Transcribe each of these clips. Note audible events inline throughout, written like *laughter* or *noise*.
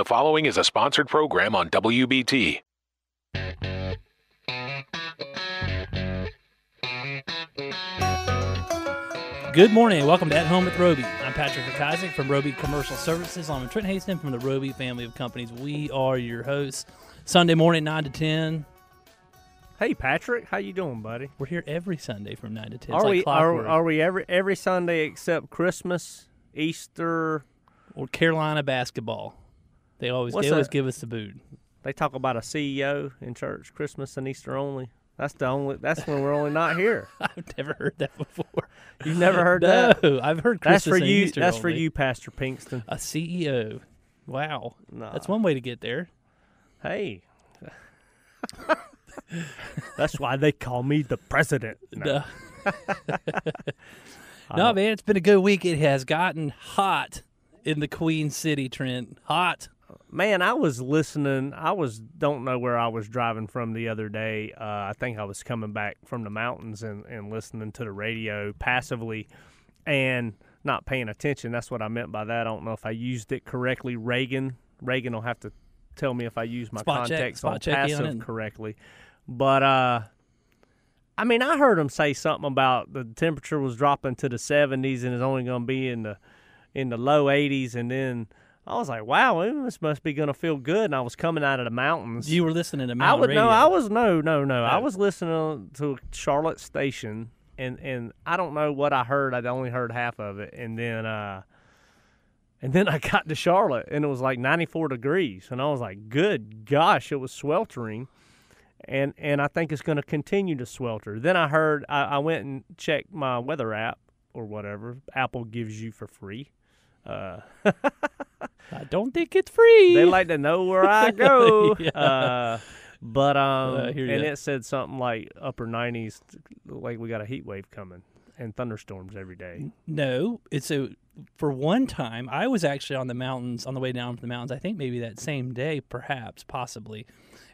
The following is a sponsored program on WBT. Good morning. Welcome to At Home with Roby. I'm Patrick McIsaac from Roby Commercial Services. I'm Trent Haston from the Roby family of companies. We are your hosts. Sunday morning, 9 to 10. Hey Patrick, how you doing, buddy? We're here every Sunday from 9 to 10. It's Are like we are, are we every every Sunday except Christmas, Easter? or Carolina basketball. They always What's they always that? give us the boot. They talk about a CEO in church, Christmas and Easter only. That's the only. That's when we're only not here. *laughs* I've never heard that before. You've never heard that. no, that? I've heard That's for and you. Easter that's for you, Pastor Pinkston. A CEO. Wow. Nah. That's one way to get there. Hey. *laughs* that's why they call me the president. No. No. *laughs* no, uh, man, it's been a good week. It has gotten hot in the Queen City, Trent. Hot. Man, I was listening. I was don't know where I was driving from the other day. Uh, I think I was coming back from the mountains and, and listening to the radio passively and not paying attention. That's what I meant by that. I don't know if I used it correctly. Reagan, Reagan will have to tell me if I use my Spot context check on passive correctly. But uh, I mean, I heard him say something about the temperature was dropping to the 70s and it's only going to be in the in the low 80s, and then I was like, "Wow, this must be going to feel good." And I was coming out of the mountains. You were listening to I Mountain would Radio. no, I was no, no, no. I was listening to Charlotte Station, and and I don't know what I heard. I'd only heard half of it, and then uh, and then I *laughs* got to Charlotte, and it was like 94 degrees, and I was like, "Good gosh, it was sweltering." And and I think it's going to continue to swelter. Then I heard I, I went and checked my weather app or whatever Apple gives you for free. Uh, *laughs* I don't think it's free. they like to know where I *laughs* go. Yeah. uh, but um, hear and it said something like upper 90s, like we got a heat wave coming and thunderstorms every day. No, it's a for one time I was actually on the mountains on the way down from the mountains. I think maybe that same day, perhaps, possibly.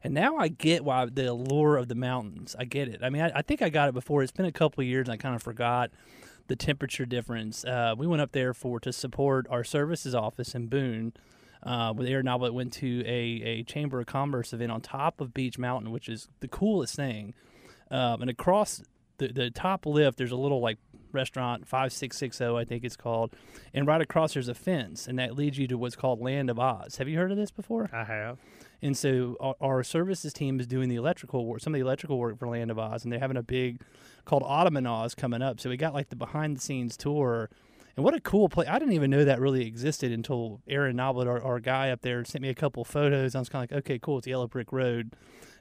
And now I get why the allure of the mountains. I get it. I mean, I, I think I got it before. It's been a couple of years, and I kind of forgot the temperature difference. Uh, we went up there for to support our services office in Boone. Uh, with Aaron Noblet went to a, a Chamber of Commerce event on top of Beach Mountain, which is the coolest thing. Um, and across the, the top lift, there's a little like restaurant, 5660, I think it's called. And right across there's a fence, and that leads you to what's called Land of Oz. Have you heard of this before? I have. And so our, our services team is doing the electrical work, some of the electrical work for Land of Oz, and they're having a big called Autumn at Oz coming up. So we got like the behind the scenes tour. And what a cool place. I didn't even know that really existed until Aaron Noblet, our, our guy up there, sent me a couple photos. I was kind of like, okay, cool. It's Yellow Brick Road.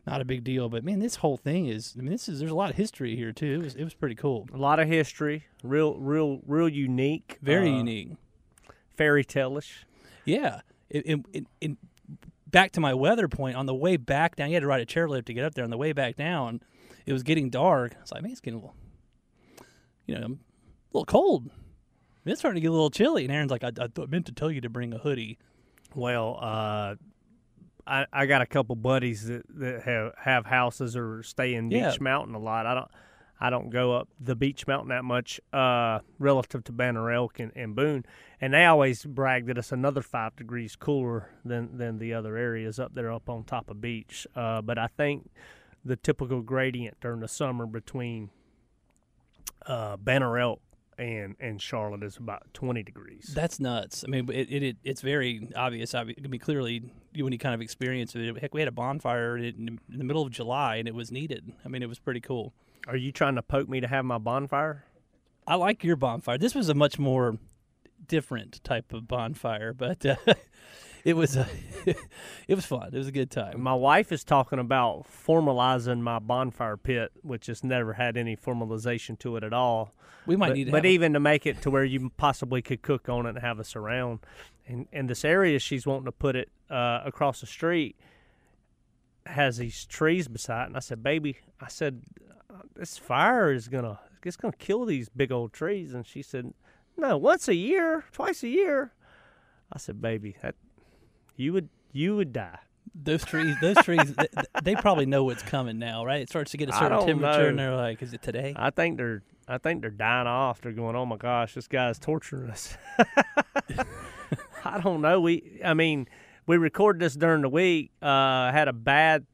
Not a big deal. But man, this whole thing is, I mean, this is, there's a lot of history here too. It was, it was pretty cool. A lot of history, real, real, real unique. Very uh, unique. Fairy tale-ish. Yeah. It, it, it, it, back to my weather point, on the way back down, you had to ride a chairlift to get up there. On the way back down, it was getting dark. I was like, man, it's getting a little, you know, a little cold. It's starting to get a little chilly. And Aaron's like, I, I meant to tell you to bring a hoodie. Well, uh, I, I got a couple buddies that, that have, have houses or stay in Beach Yeah. Mountain a lot. I don't I don't go up the Beach Mountain that much uh, relative to Banner Elk and, and Boone, and they always brag that it's another five degrees cooler than than the other areas up there up on top of beach. Uh, but I think the typical gradient during the summer between uh, Banner Elk and and Charlotte is about twenty degrees. That's nuts. I mean, it, it it's very obvious. I mean, clearly, when you kind of experience it, heck, we had a bonfire in, in the middle of July, and it was needed. I mean, it was pretty cool. Are you trying to poke me to have my bonfire? I like your bonfire. This was a much more different type of bonfire, but uh, *laughs* it was a, *laughs* it was fun. It was a good time. My wife is talking about formalizing my bonfire pit, which has never had any formalization to it at all. We might but, need to but have a- even to make it to where you possibly could cook on it and have us around. And and this area she's wanting to put it uh, across the street has these trees beside it. And I said, baby, I said, this fire is gonna it's gonna kill these big old trees. And she said, no, once a year, twice a year. I said, baby, that you would you would die. those trees. Those trees. they, they probably know what's coming now, right? It starts to get a certain temperature, and they're like, "Is it today?" I think they're I think they're dying off. They're going, oh my gosh, this guy's torturing us. *laughs* I don't know. We I mean, we recorded this during the week. Uh, had a bad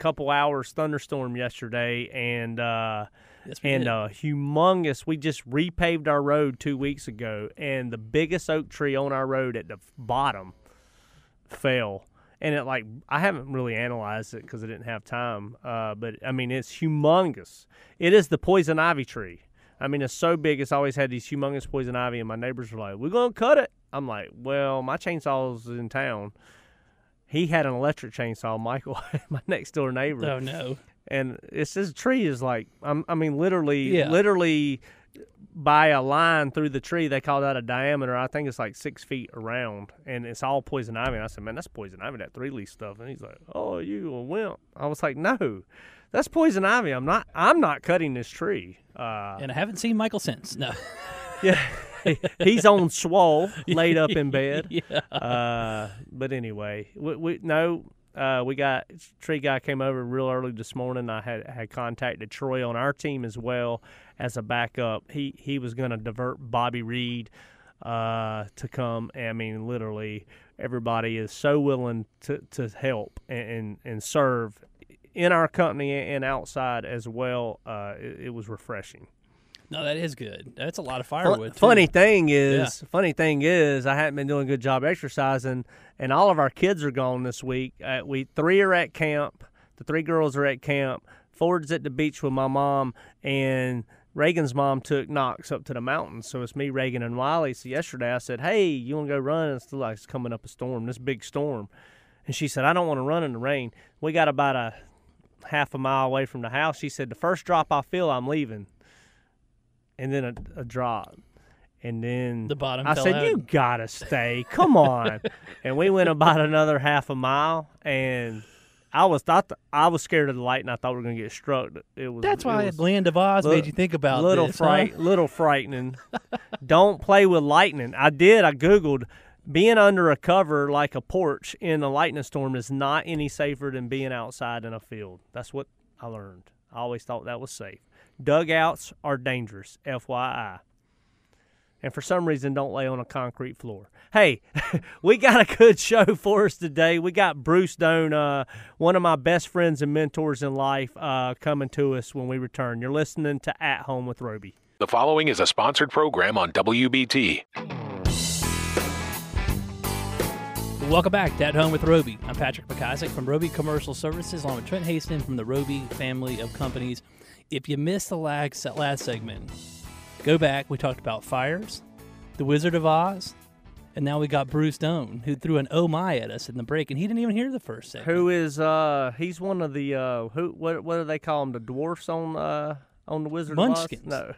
couple hours thunderstorm yesterday, and uh, Yes, and uh, humongous. We just repaved our road two weeks ago, and the biggest oak tree on our road at the bottom fell. And it like I haven't really analyzed it because I didn't have time. Uh, but I mean, it's humongous. It is the poison ivy tree. I mean, it's so big. It's always had these humongous poison ivy, and my neighbors were like, "We're gonna cut it." I'm like, "Well, my chainsaw's in town." He had an electric chainsaw, Michael, *laughs* my next door neighbor oh no. and it's this tree is like I'm, I mean literally Yeah. literally by a line through the tree they call that a diameter I think it's like six feet around and it's all poison ivy and I said man that's poison ivy that three leaf stuff and he's like oh you a wimp I was like no that's poison ivy I'm not I'm not cutting this tree uh, And I haven't seen Michael since. No. yeah *laughs* he's on swole *laughs* laid up in bed yeah. uh, but anyway, we, we no, uh, we got tree guy came over real early this morning. I had had contacted Troy on our team as well as a backup. He he was going to divert Bobby Reed uh, to come. I mean, literally, everybody is so willing to, to help and, and and serve in our company and outside as well. Uh, it, it was refreshing. No, that is good. That's a lot of Fun- firewood. too. funny thing is, funny thing is, I haven't been doing a good job exercising, and all of our kids are gone this week. Uh, we three are at camp. The three girls are at camp. Ford's at the beach with my mom, and Reagan's mom took Knox up to the mountains. So it's me, Reagan, and Wiley. So yesterday I said, "Hey, you want to go run?" It's like it's coming up a storm, this big storm, and she said, "I don't want to run in the rain." We got about a half a mile away from the house. She said, "The first drop I feel, I'm leaving." And then a, a drop. And then The bottom I said, out. "You gotta stay. Come on!" *laughs* and we went about another half a mile, and I was thought I was scared of the light, and I thought we were gonna get struck. It was That's why was Land of Oz made you think about little this, huh? fright, little frightening. Don't play with lightning. I did. I googled being under a cover like a porch in a lightning storm is not any safer than being outside in a field. That's what I learned. I always thought that was safe. Dugouts are dangerous, FYI. And for some reason, don't lay on a concrete floor. Hey, *laughs* we got a good show for us today. We got Bruce Doan, uh, one of my best friends and mentors in life, uh, coming to us when we return. You're listening to At Home with Roby. The following is a sponsored program on WBT. Welcome back to At Home with Roby. I'm Patrick McIsaac from Roby Commercial Services, along with Trent Haston from the Roby family of companies. If you missed the lag last segment, go back. We talked about fires, the Wizard of Oz, and now we got Bruce Doan, who threw an oh my at us in the break, and he didn't even hear the first segment. Who is uh he's one of the uh who what what do they call them the dwarfs on uh on the Wizard Munchkins. of Oz?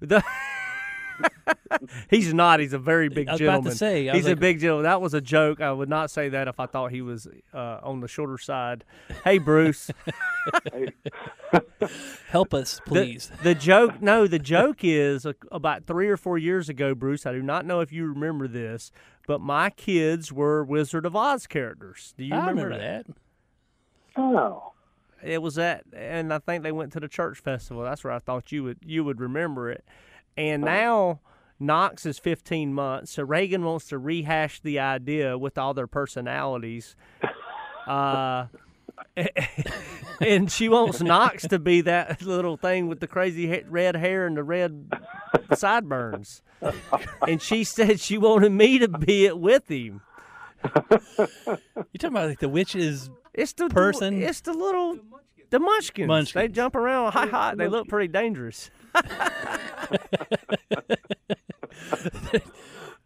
No. The *laughs* He's not. He's a very big I was about to gentleman. say, I was he's a big gentleman. That was a joke. I would not say that if I thought he was uh, on the shorter side. Hey, Bruce. *laughs* *laughs* Help us, please. The, joke, no, the joke is uh, about three or four years ago, Bruce. I do not know if you remember this, but my kids were Wizard of Oz characters. Do you I remember, remember that. Oh, It was at, and I think they went to the church festival. That's where I thought you would you would remember it. And now Knox is 15 months, so Reagan wants to rehash the idea with all their personalities. *laughs* Uh, *laughs* and she wants Knox to be that little thing with the crazy ha- red hair and the red sideburns. And she said she wanted me to be it with him. You talking about like the witches? It's the Person. It's the little the munchkins. munchkins. They jump around high high. They look pretty dangerous. *laughs*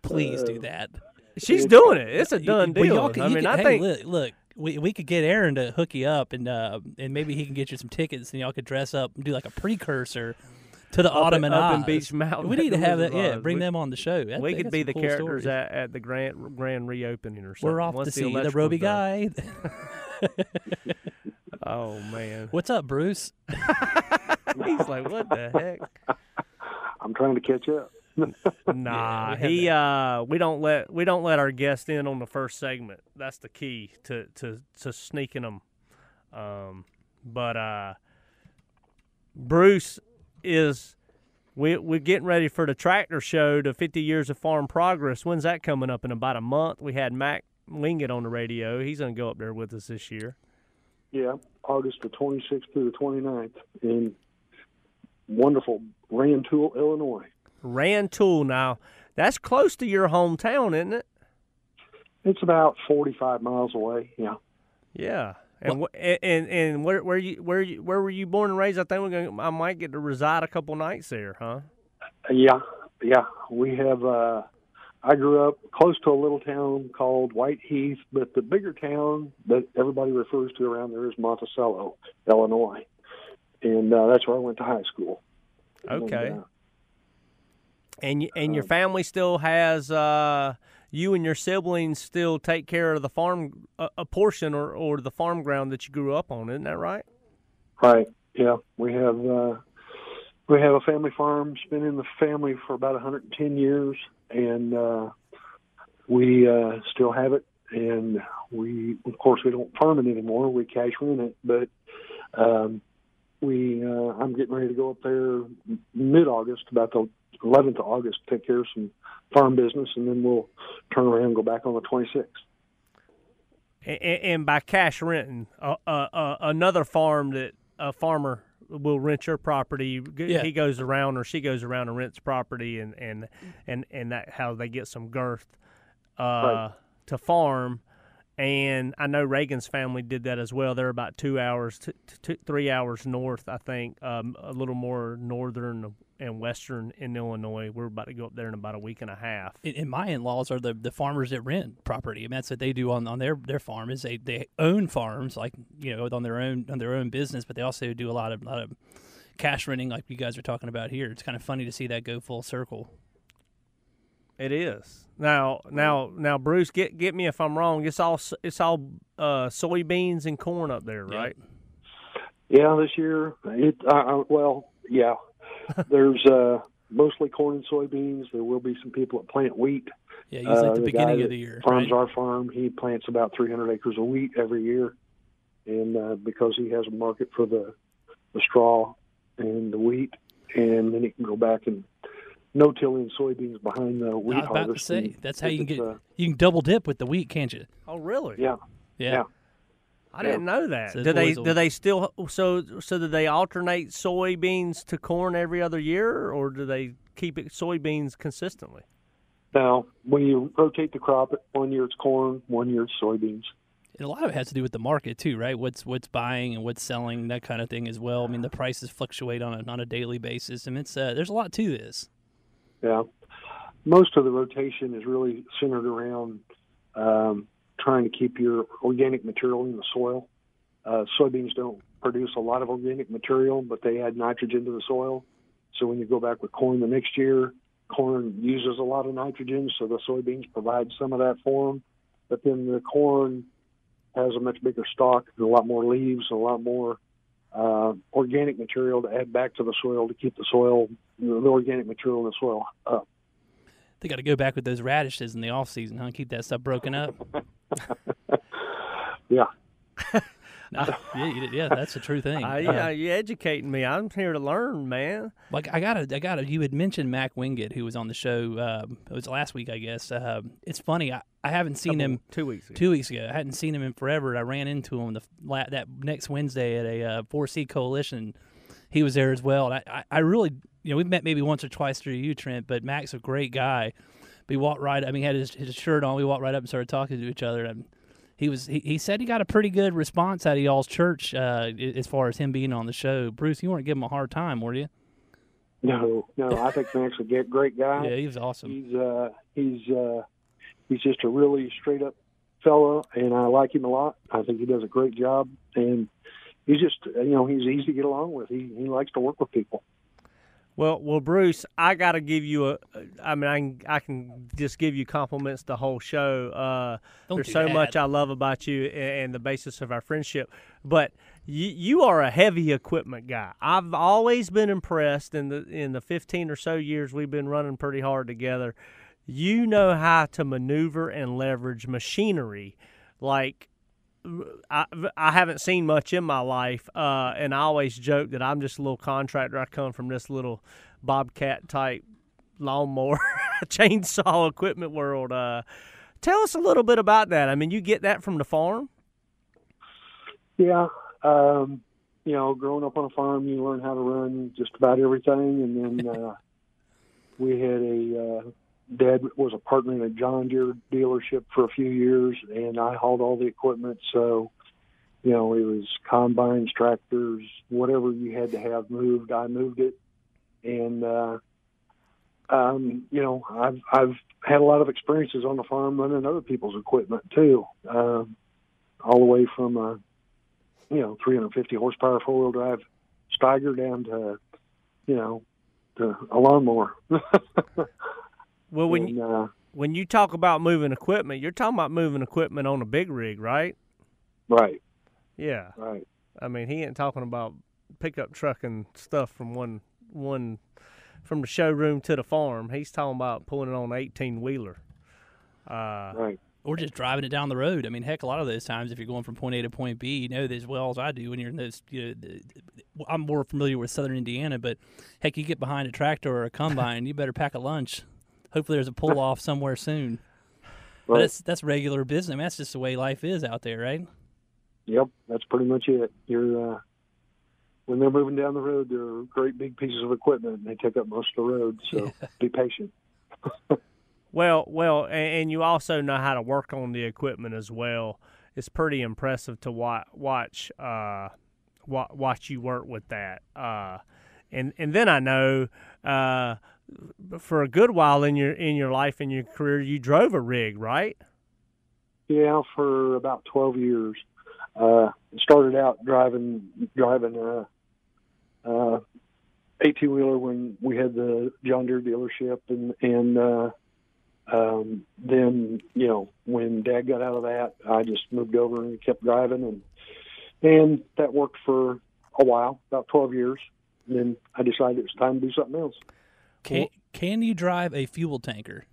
Please do that. She's doing it. It's a done well, deal. y'all could- I mean, could- I hey, think look, look, we, we could get Aaron to hook you up, and uh, and maybe he can get you some tickets, and y'all could dress up and do like a precursor to the Up in- Autumn and up in Oz. Beach Mountain We need to have that. Yeah, *laughs* bring We- them on the show. That- we could be the cool characters at, at the grand grand reopening or something. We're off once to see the electrical's Roby guy. *laughs* *laughs* Oh man, What's up, Bruce? he's like, what the heck? I'm trying to catch up. Nah, we he uh we don't let we don't let our guests in on the first segment. That's the key to to to sneaking them. Um but uh Bruce is we we're getting ready for the tractor show, the 50 years of farm progress. When's that coming up in about a month? We had Mac Wingett on the radio. He's going to go up there with us this year. Yeah, August the 26th through the 29th in wonderful Rantoul, Illinois. Rantoul now. That's close to your hometown, isn't it? It's about 45 miles away. Yeah. Yeah. And wh- and and, and where where you where you where were you born and raised? I think we're gonna I might get to reside a couple nights there, huh? Yeah, yeah. We have. uh I grew up close to a little town called White Heath, but the bigger town that everybody refers to around there is Monticello, Illinois, and uh, that's where I went to high school. And, Okay. uh, And and your Um, family still has uh you and your siblings still take care of the farm a, a portion or or the farm ground that you grew up on, isn't that right? Right. Yeah, we have uh, we have a family farm. It's been in the family for about 110 years, and uh, we uh, still have it. And we, of course, we don't farm it anymore. We cash rent it, but um, we uh, I'm getting ready to go up there mid August, about the 11th of August, take care of some farm business, and then we'll turn around and go back on the 26th. And, and by cash renting, uh, uh, uh, another farm that a farmer will rent your property. Yeah. He goes around or she goes around and rents property, and and and and that how they get some girth uh, Right. to farm. And I know Reagan's family did that as well. They're about two hours, three hours north, I think, um, a little more northern and western in Illinois. We're about to go up there in about a week and a half. And, and my in-laws are the, the farmers that rent property. Mean, that's what they do on, on their, their farm is they, they own farms like you know on their own on their own business, but they also do a lot of lot of cash renting like you guys are talking about here. It's kind of funny to see that go full circle. It is now, now, now, Bruce. Get get me if I'm wrong. It's all it's all uh, soybeans and corn up there, right? Yeah, this year it uh, uh, well, yeah. *laughs* There's uh, mostly corn and soybeans. There will be some people that plant wheat. Yeah, usually Uh, at the the beginning guy of the year. Farms right? our farm. He plants about 300 acres of wheat every year, and uh, because he has a market for the the straw and the wheat, and then he can go back and no tilling soybeans behind the wheat I was about to say that's how you can get uh, you can double dip with the wheat, can't you? Oh, really? yeah, Yeah. Yeah. I didn't know that. So do they do they still so so do they alternate soybeans to corn every other year, or do they keep it soybeans consistently? Now, when you rotate the crop, one year it's corn, one year it's soybeans. And a lot of it has to do with the market too, right? What's what's buying and what's selling, that kind of thing as well. I mean, the prices fluctuate on a on a daily basis, and it's uh, there's a lot to this. Yeah. Most of the rotation is really centered around um, trying to keep your organic material in the soil. Uh, soybeans don't produce a lot of organic material, but they add nitrogen to the soil. So when you go back with corn the next year, corn uses a lot of nitrogen, so the soybeans provide some of that for them. But then the corn has a much bigger stalk and a lot more leaves, a lot more uh, organic material to add back to the soil to keep the soil, the organic material in the soil up. They got to go back with those radishes in the off season, huh? Keep that stuff broken up. *laughs* Yeah. *laughs* Nah, yeah, you yeah, that's a true thing. Uh, Uh, yeah, you educating me. I'm here to learn, man. Like I gotta, I gotta. You had mentioned Mac Wingett, who was on the show. Um, it was last week, I guess. Um it's funny. I, I haven't seen him two weeks ago. two weeks ago. I hadn't seen him in forever. I ran into him the that next Wednesday at a uh, 4C coalition. He was there as well. And I, I, I really, you know, we've met maybe once or twice through you, Trent. But Mac's a great guy. We walked right. I mean, he had his, his shirt on. We walked right up and started talking to each other. And he was he, he said he got a pretty good response out of y'all's church uh, as far as him being on the show. Bruce, you weren't giving him a hard time, were you? No, no, I think Mac's a ge- great guy. *laughs* Yeah, he was awesome. He's uh, he's uh, he's just a really straight up fellow, and I like him a lot. I think he does a great job, and he's just you know he's easy to get along with. He he likes to work with people. Well, well, Bruce, I got to give you a. I mean, I can, I can just give you compliments the whole show. Uh, there's so that. much I love about you and, and the basis of our friendship. But you, you are a heavy equipment guy. I've always been impressed in the in the 15 or so years we've been running pretty hard together. You know how to maneuver and leverage machinery like I, I haven't seen much in my life, uh, and I always joke that I'm just a little contractor. I come from this little bobcat type lawnmower, *laughs* chainsaw equipment world. Uh, tell us a little bit about that. I mean, you get that from the farm. Yeah, um, you know, growing up on a farm, you learn how to run just about everything, and then uh, we had a uh, dad was a partner in a John Deere dealership for a few years, and I hauled all the equipment. So, you know, it was combines, tractors, whatever you had to have moved, I moved it, and uh, um, you know, I've I've had a lot of experiences on the farm running other people's equipment too, um, all the way from a you know 350 horsepower four wheel drive Steiger down to you know to a lawnmower. *laughs* Well, when and, you, uh, when you talk about moving equipment, you're talking about moving equipment on a big rig, right? right, Yeah. right. I mean, he ain't talking about pickup truck and stuff from one one from the showroom to the farm. He's talking about pulling it on an eighteen wheeler. Uh, Right. or just driving it down the road. I mean, heck, a lot of those times, if you're going from point A to point B, you know as well as I do when you're in those. You know, the, I'm more familiar with Southern Indiana, but heck, you get behind a tractor or a combine, you better pack a lunch. Hopefully, there's a pull *laughs* off somewhere soon. But that's that's regular business. I mean, that's just the way life is out there, right? Yep, that's pretty much it. You're uh, when they're moving down the road, they're great big pieces of equipment, and they take up most of the road. So be patient. *laughs* Well, well, and, and you also know how to work on the equipment as well. It's pretty impressive to watch watch uh, wa- watch you work with that. Uh, and and then I know uh, for a good while in your in your life in your career, you drove a rig, right? Yeah, for about 12 years. Uh, started out driving driving a, uh, 18 wheeler when we had the John Deere dealership, and and uh, um, then you know when Dad got out of that, I just moved over and kept driving, and and that worked for a while, about 12 years. And then I decided it was time to do something else. Can can you drive a fuel tanker?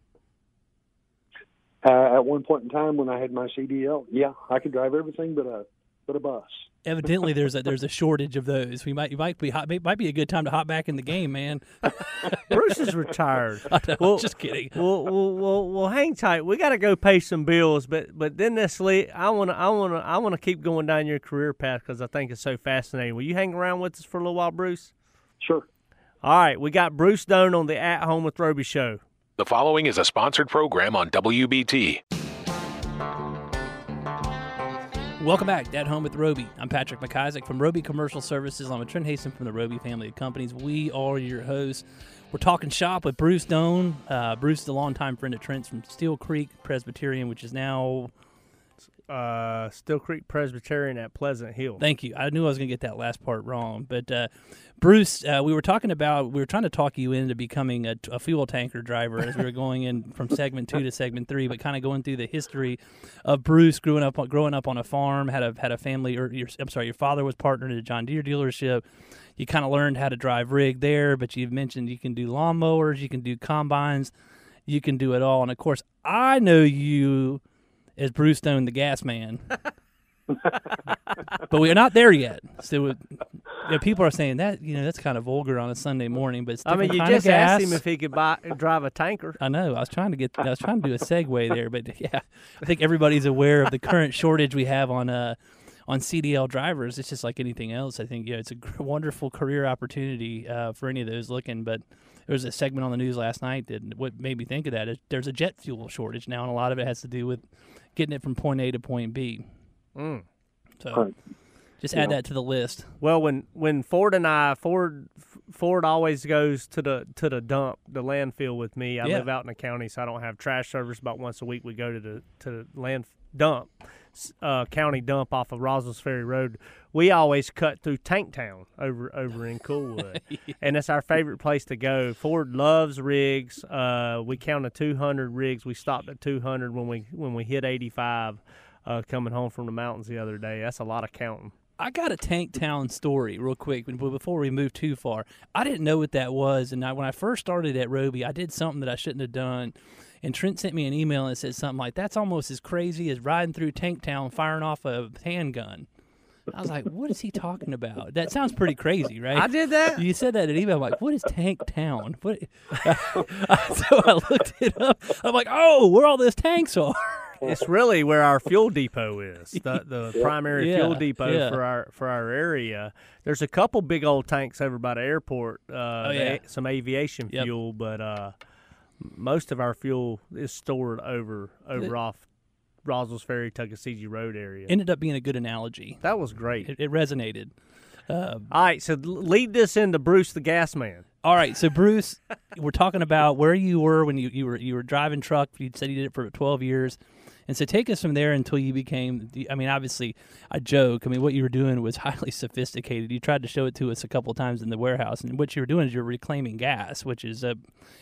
Uh, at one point in time, when I had my CDL, yeah, I could drive everything but a but a bus. Evidently, there's a there's a *laughs* shortage of those. We might you might be hot, might be a good time to hop back in the game, man. *laughs* Bruce is retired. *laughs* I know, Well- just kidding. well, well, well, well, hang tight. We got to go pay some bills, but but then this le I want to I want to I want to keep going down your career path because I think it's so fascinating. Will you hang around with us for a little while, Bruce? Sure. All right, we got Bruce Doan on the At Home with Roby show. The following is a sponsored program on WBT. Welcome back, At Home with Roby. I'm Patrick McIsaac from Roby Commercial Services. I'm a Trent Haston from the Roby family of companies. We are your hosts. We're talking shop with Bruce Doan. Uh, Bruce is a longtime friend of Trent's from Steel Creek Presbyterian, which is now. Uh, Steel Creek Presbyterian at Pleasant Hill. Thank you. I knew I was going to get that last part wrong, but uh, Bruce, uh, we were talking about we were trying to talk you into becoming a, a fuel tanker driver as we were going in from segment two to segment three, but kind of going through the history of Bruce growing up growing up on a farm, had a had a family, or your, I'm sorry, your father was partnered at a John Deere dealership. You kind of learned how to drive rig there, but you've mentioned you can do lawnmowers, you can do combines, you can do it all, and of course, I know you as Bruce Stone, the gas man. *laughs* but we're not there yet. So it- you know, people are saying that you know that's kind of vulgar on a Sunday morning. But it's I mean, you kind just asked him if he could buy drive a tanker. I know. I was trying to get. I was trying to do a segue there, but *laughs* yeah, I think everybody's aware of the current shortage we have on uh on CDL drivers. It's just like anything else. I think yeah, it's a wonderful career opportunity uh, for any of those looking. But there was a segment on the news last night that what made me think of that is there's a jet fuel shortage now, and a lot of it has to do with getting it from point A to point B. Mm. So. Right. Just add know. that to the list. Well, when when Ford and I Ford Ford always goes to the to the dump, the landfill with me. I Yeah. live out in the county, so I don't have trash service. About once a week, we go to the to the land dump, uh, county dump off of Rozzelles Ferry Road. We always cut through Tanktown over over in Coulwood, *laughs* and it's our favorite place to go. Ford loves rigs. Uh, we counted 200 rigs. We stopped at 200 when we when we hit 85. Uh, coming home from the mountains the other day, that's a lot of counting. I got a Tank Town story real quick but before we move too far. I didn't know what that was, and I, when I first started at Roby, I did something that I shouldn't have done. And Trent sent me an email and said something like, "That's almost as crazy as riding through Tank Town firing off a handgun." I was like, "What is he talking about? That sounds pretty *laughs* crazy, right?" I did that. You said that in email. I'm like, what is Tank Town? What? *laughs* *laughs* so I looked it up. I'm like, oh, where all those tanks are. It's really where our fuel depot is, the the primary Yeah, fuel depot yeah. for our for our area. There's a couple big old tanks over by the airport, uh, Oh, yeah. the- some aviation Yep. fuel, but uh, most of our fuel is stored over over off Rozzelles Ferry, Tuckasegee Road area. Ended up being a good analogy. that was great. It, it resonated. All right, so lead this into Bruce the Gas Man. All right, so Bruce, *laughs* we're talking about where you were when you, you were you were driving truck. You said you did it for 12 years, and so take us from there until you became. the- I mean, obviously, I joke. I mean, what you were doing was *laughs* highly sophisticated. You tried to show it to us a couple of times in the warehouse, and what you were doing is you're reclaiming gas, which is a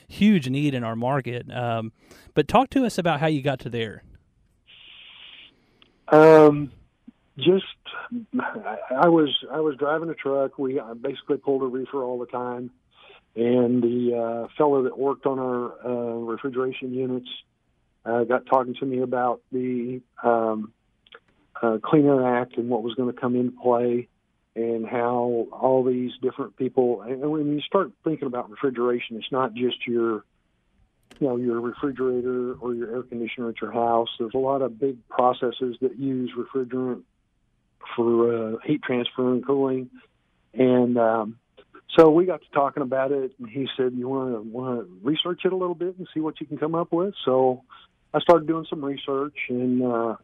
huge need in our market. Um, but talk to us about how you got to there. Um, just I, I was I was driving a truck. We I basically pulled a reefer all the time, and the uh, fellow that worked on our uh, refrigeration units uh, got talking to me about the um, uh, Clean Air Act and what was going to come into play, and how all these different people. And when you start thinking about refrigeration, it's not just your you know your refrigerator or your air conditioner at your house. There's a lot of big processes that use refrigerant for uh, heat transfer and cooling, and um, so we got to talking about it. And he said, "You want to want to research it a little bit and see what you can come up with." So I started doing some research, and uh,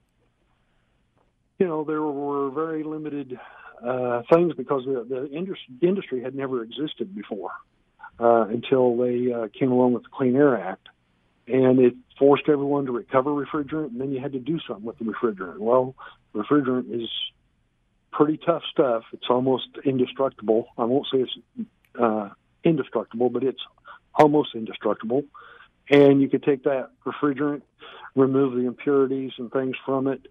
you know there were very limited uh, things because the, the industry, industry had never existed before uh, until they uh, came along with the Clean Air Act, and it forced everyone to recover refrigerant, and then you had to do something with the refrigerant. Well, refrigerant is pretty tough stuff. It's almost indestructible. I won't say it's uh, indestructible, but it's almost indestructible. And you could take that refrigerant, remove the impurities and things from it,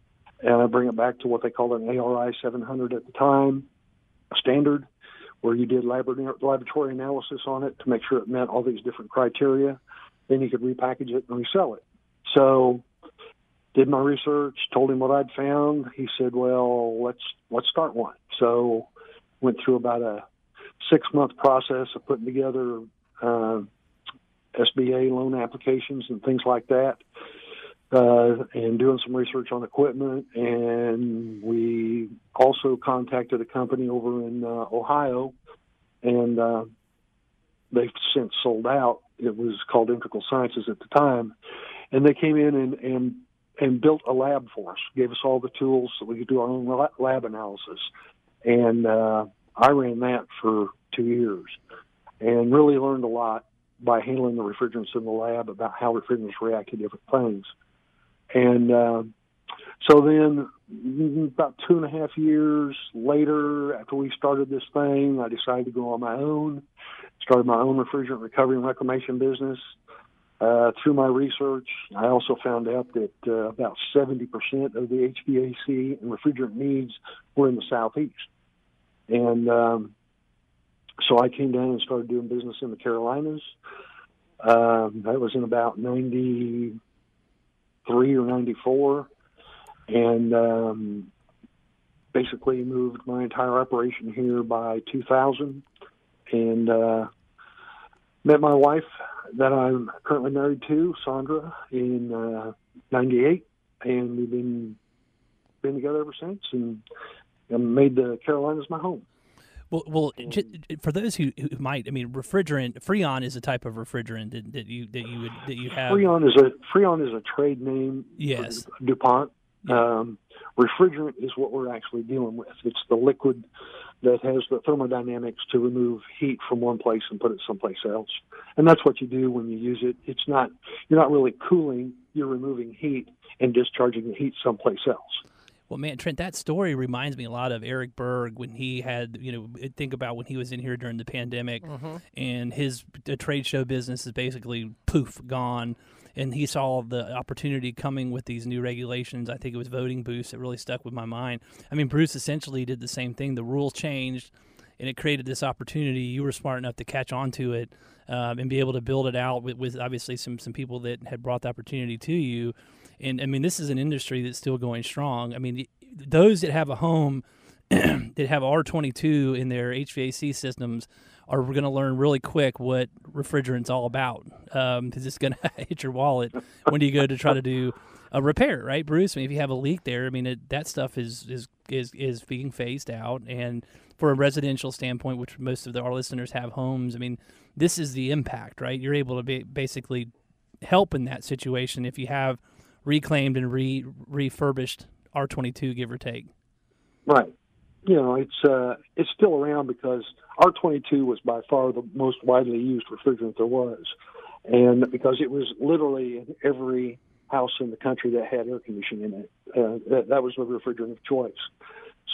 uh, bring it back to what they called an ARI 700 at the time, standard, where you did laboratory, analysis on it to make sure it met all these different criteria. Then you could repackage it and resell it. So, did my research, told him what I'd found. He said, "Well, let's let's start one." So, went through about a six month process of putting together uh, SBA loan applications and things like that, uh, and doing some research on equipment. And we also contacted a company over in uh, Ohio, and uh, they've since sold out. It was called Integral Sciences at the time, and they came in and and and built a lab for us. Gave us all the tools so we could do our own lab analysis, and uh, I ran that for two years, and really learned a lot by handling the refrigerants in the lab about how refrigerants react to different things. And uh, so then, about two and a half years later, after we started this thing, I decided to go on my own. Started my own refrigerant recovery and reclamation business. Uh, through my research, I also found out that uh, about 70% of the HVAC and refrigerant needs were in the southeast. And um, so I came down and started doing business in the Carolinas. Um, that was in about 93 or 94. And um, basically moved my entire operation here by 2000. And uh, met my wife that I'm currently married to, Sandra, in uh, '98, and we've been been together ever since, and, and made the Carolinas my home. Well, well, j- for those who, who might, I mean, refrigerant Freon is a type of refrigerant that, that you that you would that you have. Freon is a Freon is a trade name. Yes. For DuPont. Um, refrigerant is what we're actually dealing with. It's the liquid that has the thermodynamics to remove heat from one place and put it someplace else. And that's what you do when you use it. It's not you're not really cooling, you're removing heat and discharging the heat someplace else. Well, man, Trent, that story reminds me a lot of Eric Berg when he had, you know, think about when he was in here during the pandemic and his trade show business is basically poof, gone. And he saw the opportunity coming with these new regulations. I think it was voting boost that really stuck with my mind. I mean, Bruce essentially did the same thing. The rules changed and it created this opportunity. You were smart enough to catch on to it um, and be able to build it out with, with obviously some, some people that had brought the opportunity to you. And I mean, this is an industry that's still going strong. I mean, those that have a home *clears throat* that have R22 in their HVAC systems are going to learn really quick what refrigerant's all about because um, it's going *laughs* to hit your wallet when you go to try to do a repair, right, Bruce? I mean, if you have a leak there, I mean, it, that stuff is, is is is being phased out, and for a residential standpoint, which most of the, our listeners have homes, I mean, this is the impact, right? You're able to be basically help in that situation if you have reclaimed and re refurbished R22, give or take. Right. You know, it's uh, it's still around because R22 was by far the most widely used refrigerant there was, and because it was literally in every house in the country that had air conditioning in it, uh, that, that was the refrigerant of choice.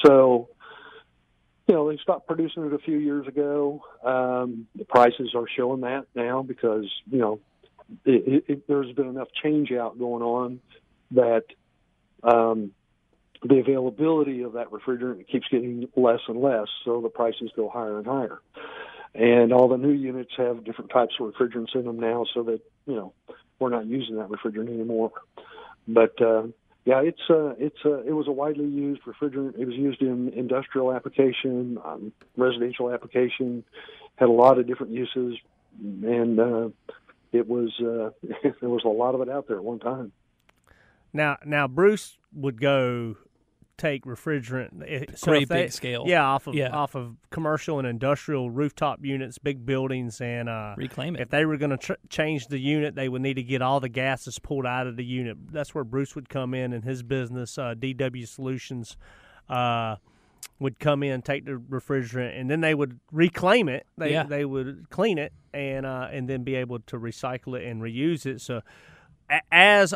So, you know, they stopped producing it a few years ago. Um, the prices are showing that now because you know it, it, there's been enough change out going on that um, the availability of that refrigerant keeps getting less and less, so the prices go higher and higher. And all the new units have different types of refrigerants in them now, so that you know we're not using that refrigerant anymore. But uh, yeah, it's uh, it's uh, it was a widely used refrigerant. It was used in industrial application, um, residential application, had a lot of different uses, and uh, it was uh, *laughs* there was a lot of it out there at one time. Now, now Bruce would go take refrigerant. eh, So Great they- big scale. Yeah, off of Yeah. off of commercial and industrial rooftop units, big buildings, and uh, Reclaim it. if they were going to tr- change the unit, they would need to get all the gases pulled out of the unit. That's where Bruce would come in, and his business, uh, DW Solutions, uh, would come in, take the refrigerant, and then they would reclaim it. They Yeah. they would clean it, and uh, and then be able to recycle it and reuse it. So, a- as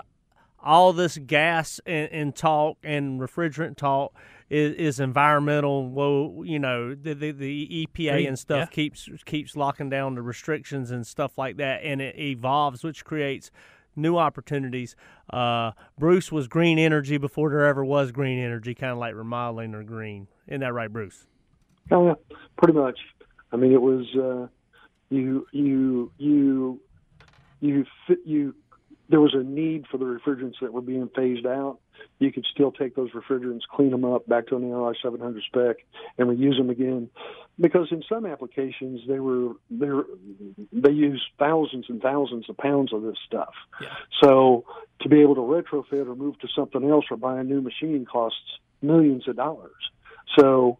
all this gas and, and talk and refrigerant talk is, is environmental. Well, you know the the, the EPA Green, and stuff yeah. keeps keeps locking down the restrictions and stuff like that, and it evolves, which creates new opportunities. Uh, Bruce was green energy before there ever was green energy, kind of like remodeling or green. Isn't that right, Bruce? Oh, yeah, pretty much. I mean, it was uh, you, you, you, you, you. There was a need for the refrigerants that were being phased out. You could still take those refrigerants, clean them up back to an AR 700 spec, and reuse them again. Because in some applications, they were they they use thousands and thousands of pounds of this stuff. Yeah. So to be able to retrofit or move to something else or buy a new machine costs millions of dollars. So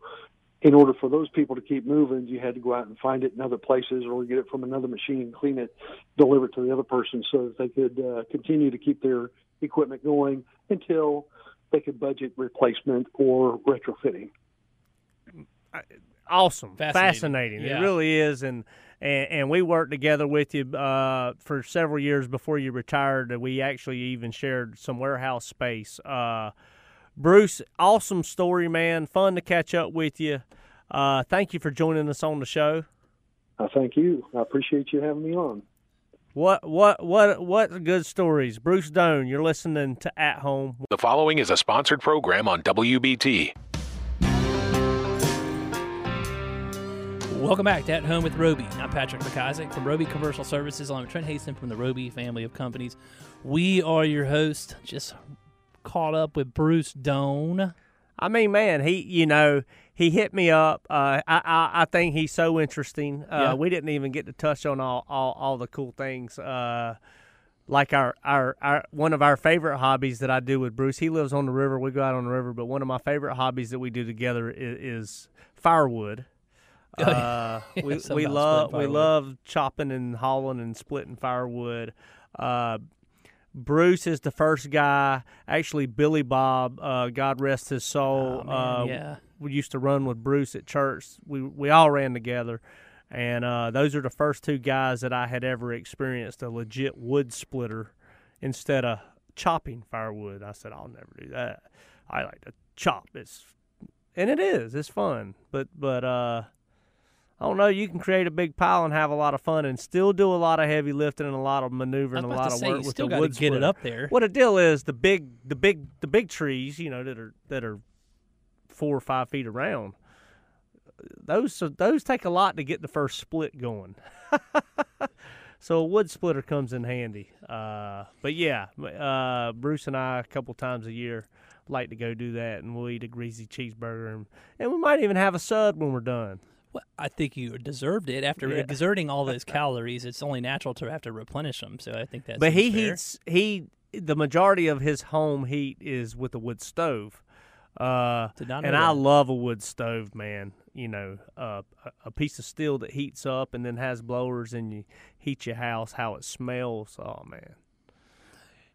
in order for those people to keep moving, you had to go out and find it in other places or get it from another machine, clean it, deliver it to the other person so that they could uh, continue to keep their equipment going until they could budget replacement or retrofitting. Awesome, Fascinating. fascinating. Yeah. It really is, and, and and we worked together with you uh, for several years before you retired. We actually even shared some warehouse space. Uh, Bruce, awesome story, man. Fun to catch up with you. Uh, thank you for joining us on the show. I thank you. I appreciate you having me on. What what what what good stories, Bruce Doan. You're listening to At Home. The following is a sponsored program on WBT. Welcome back to At Home with Roby. I'm Patrick McIsaac from Roby Commercial Services, along with Trent Haston from the Roby family of companies. We are your host. Just caught up with Bruce Doan. I mean, man, he you know he hit me up. Uh, I, I I think he's so interesting. Uh, Yeah. We didn't even get to touch on all all, all the cool things. Uh, like our, our, our one of our favorite hobbies that I do with Bruce. He lives on the river. We go out on the river, but one of my favorite hobbies that we do together is, is firewood. *laughs* Uh, we we love we love chopping and hauling and splitting firewood. Uh, Bruce is the first guy. Actually, Billy Bob, uh, God rest his soul, Oh, uh, yeah. we used to run with Bruce at church. We we all ran together, and uh, those are the first two guys that I had ever experienced a legit wood splitter instead of chopping firewood. I said I'll never do that. I like to chop. It's and it is. It's fun, but but I don't know. You can create a big pile and have a lot of fun, and still do a lot of heavy lifting and a lot of maneuvering, a lot of say, work with still the wood get it up there. What a deal is the big the big the big trees, you know, that are that are four or five feet around. Those those take a lot to get the first split going. *laughs* so a wood splitter comes in handy. Uh, but yeah, uh, Bruce and I a couple times a year like to go do that, and we'll eat a greasy cheeseburger, and, and we might even have a sud when we're done. Well, I think you deserved it after Yeah. exerting all those *laughs* calories. It's only natural to have to replenish them. So I think that's. but he heats he the majority of his home heat is with a wood stove. Uh, Did not know and I love a wood stove, man. You know, uh, a, a piece of steel that heats up and then has blowers, and you heat your house. How it smells, oh man!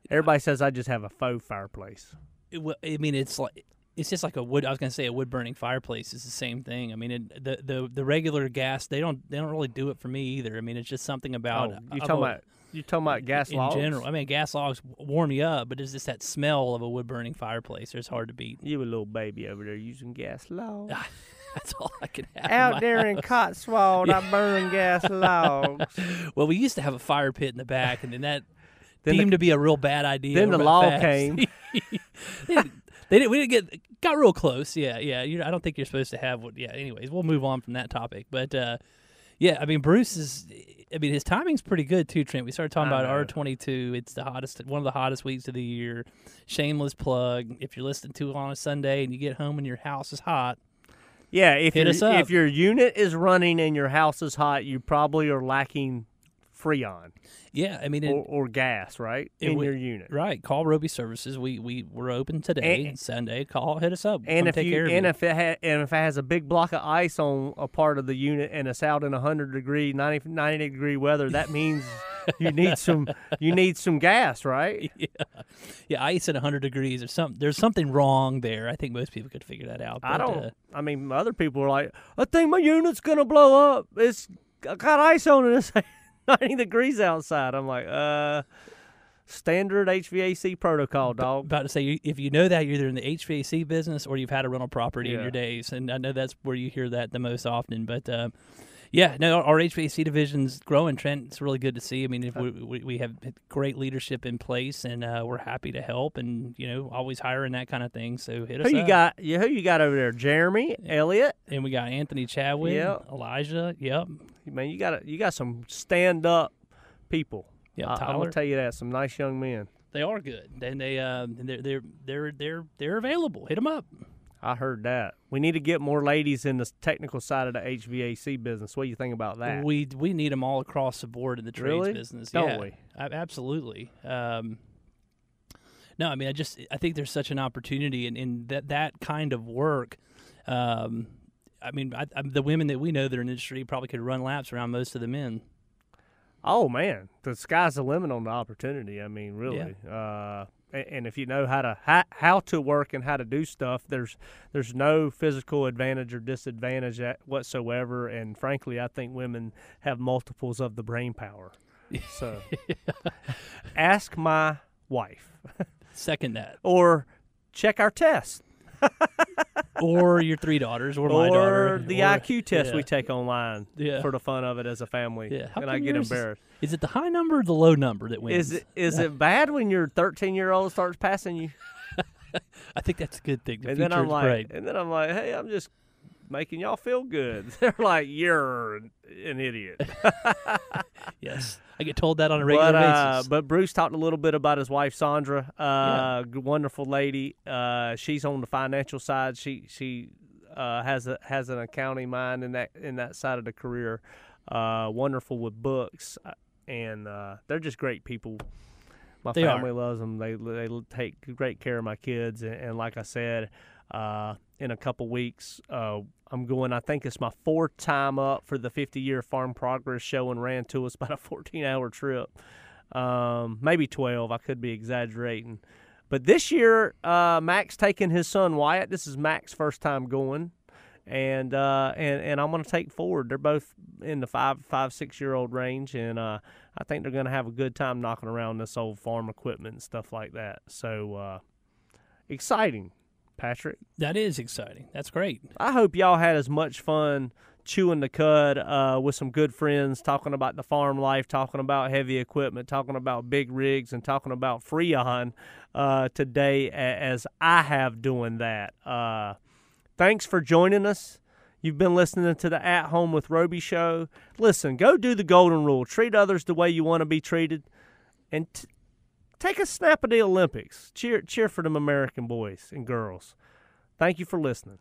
Everybody says I just have a faux fireplace. It, I mean, it's like it's just like a wood. I was gonna say a wood burning fireplace is the same thing. I mean, it, the the the regular gas they don't they don't really do it for me either. I mean, it's just something about oh, you talking about you talking about gas in logs? general. I mean, gas logs warm you up, but it's just that smell of a wood burning fireplace. It's hard to beat. You a little baby over there using gas logs. *laughs* That's all I can have. in Out my there in house. Cotswold, I *laughs* burn gas logs. *laughs* Well, we used to have a fire pit in the back, and then that Then the- to be a real bad idea. then the law fast. came. They, didn't. We didn't get got real close. Yeah, yeah. You, I don't think you're supposed to have what. Yeah. Anyways, we'll move on from that topic. But uh, yeah, I mean, Bruce is. I mean, his timing's pretty good too, Trent. We started talking about. R twenty two. It's the hottest, one of the hottest weeks of the year. Shameless plug. If you're listening to it on a Sunday and you get home and your house is hot, Yeah, if Hit your, us up. if your unit is running and your house is hot, you probably are lacking freon yeah. I mean, it, or, or gas, right, in would- your unit. right. Call Roby Services. We we we're open today, And- Sunday. Call, hit us up. And if you and if it ha- and if it has a big block of ice on a part of the unit and it's out in 100 degree 90, 90 degree weather, that means *laughs* you need some you need some gas, right? *laughs* yeah, yeah, ice at 100 degrees. There's some there's something wrong there. I think most people could figure that out. I but, don't. uh, I mean, other people are like, I think my unit's gonna blow up. It's got ice on it. *laughs* It's 90 degrees outside. I'm like, uh, standard HVAC protocol, dog. about to say, if you know that, you're either in the HVAC business or you've had a rental property in your days, and I know that's where you hear that the most often. But uh, yeah, no, our HVAC division's growing. Trent, it's really good to see. I mean, if we, we we have great leadership in place, and uh, we're happy to help, and you know, always hiring that kind of thing. So hit us Who you up. got? Yeah, who you got over there? Jeremy, Elliot. And we got Anthony Chadwick, Yeah. Elijah. Yep. Man, you got you got some stand up people. Yep, I, I'm gonna tell you that some nice young men. They are good, and they uh, they're they're they're they're they're available. Hit them up. I heard that. We need to get more ladies in the technical side of the HVAC business. What do you think about that? We we need them all across the board in the trades Really? business. Don't yeah, we? Absolutely. Um, no, I mean, I just I think there's such an opportunity in, in that that kind of work. Um, I mean, I, I, the women that we know that are in the industry probably could run laps around most of the men. Oh man, the sky's the limit on the opportunity. I mean, really. Uh, a- and if you know how to how, how to work and how to do stuff, there's there's no physical advantage or disadvantage at whatsoever. And frankly, I think women have multiples of the brain power. *laughs* So, ask my wife *laughs* Second that, or check our test *laughs* or your three daughters, or, my daughter, the or- IQ test yeah. we take online Yeah. for the fun of it as a family. Yeah, how and I get yours is- embarrassed. Is it the high number or the low number that wins? Is it is it bad when your 13 year old starts passing you? *laughs* I think that's a good thing. The and then I'm like, bright. and then I'm like, hey, I'm just making y'all feel good. *laughs* They're like, you're an, idiot. *laughs* Yes, I get told that on a regular but uh, basis. but Bruce talked a little bit about his wife Sandra, uh, Yeah. wonderful lady. Uh, she's on the financial side. She she uh, has a has an accounting mind in that in that side of the career. Uh, wonderful with books, uh, and uh, they're just great people. My They are. family loves them. They they take great care of my kids, and, and like I said, uh, in a couple weeks, uh, I'm going. I think it's my fourth time up for the 50 year Farm Progress Show and ran to us about a *laughs* 14 hour trip. um, maybe 12. I could be exaggerating. But this year, uh, Max taking his son Wyatt. This is Max's first time going, and uh, and and I'm going to take Ford. They're both in the five five six year old range, and uh, I think they're going to have a good time knocking around this old farm equipment and stuff like that. So uh, exciting, Patrick. That is exciting. That's great. I hope y'all had as much fun chewing the cud uh, with some good friends, talking about the farm life, talking about heavy equipment, talking about big rigs, and talking about Freon uh, today as I have doing that. Uh, thanks for joining us. You've been listening to the At Home with Roby show. Listen, go do the golden rule. Treat others the way you want to be treated, and t- take a snap of the Olympics. Cheer, cheer for them American boys and girls. Thank you for listening.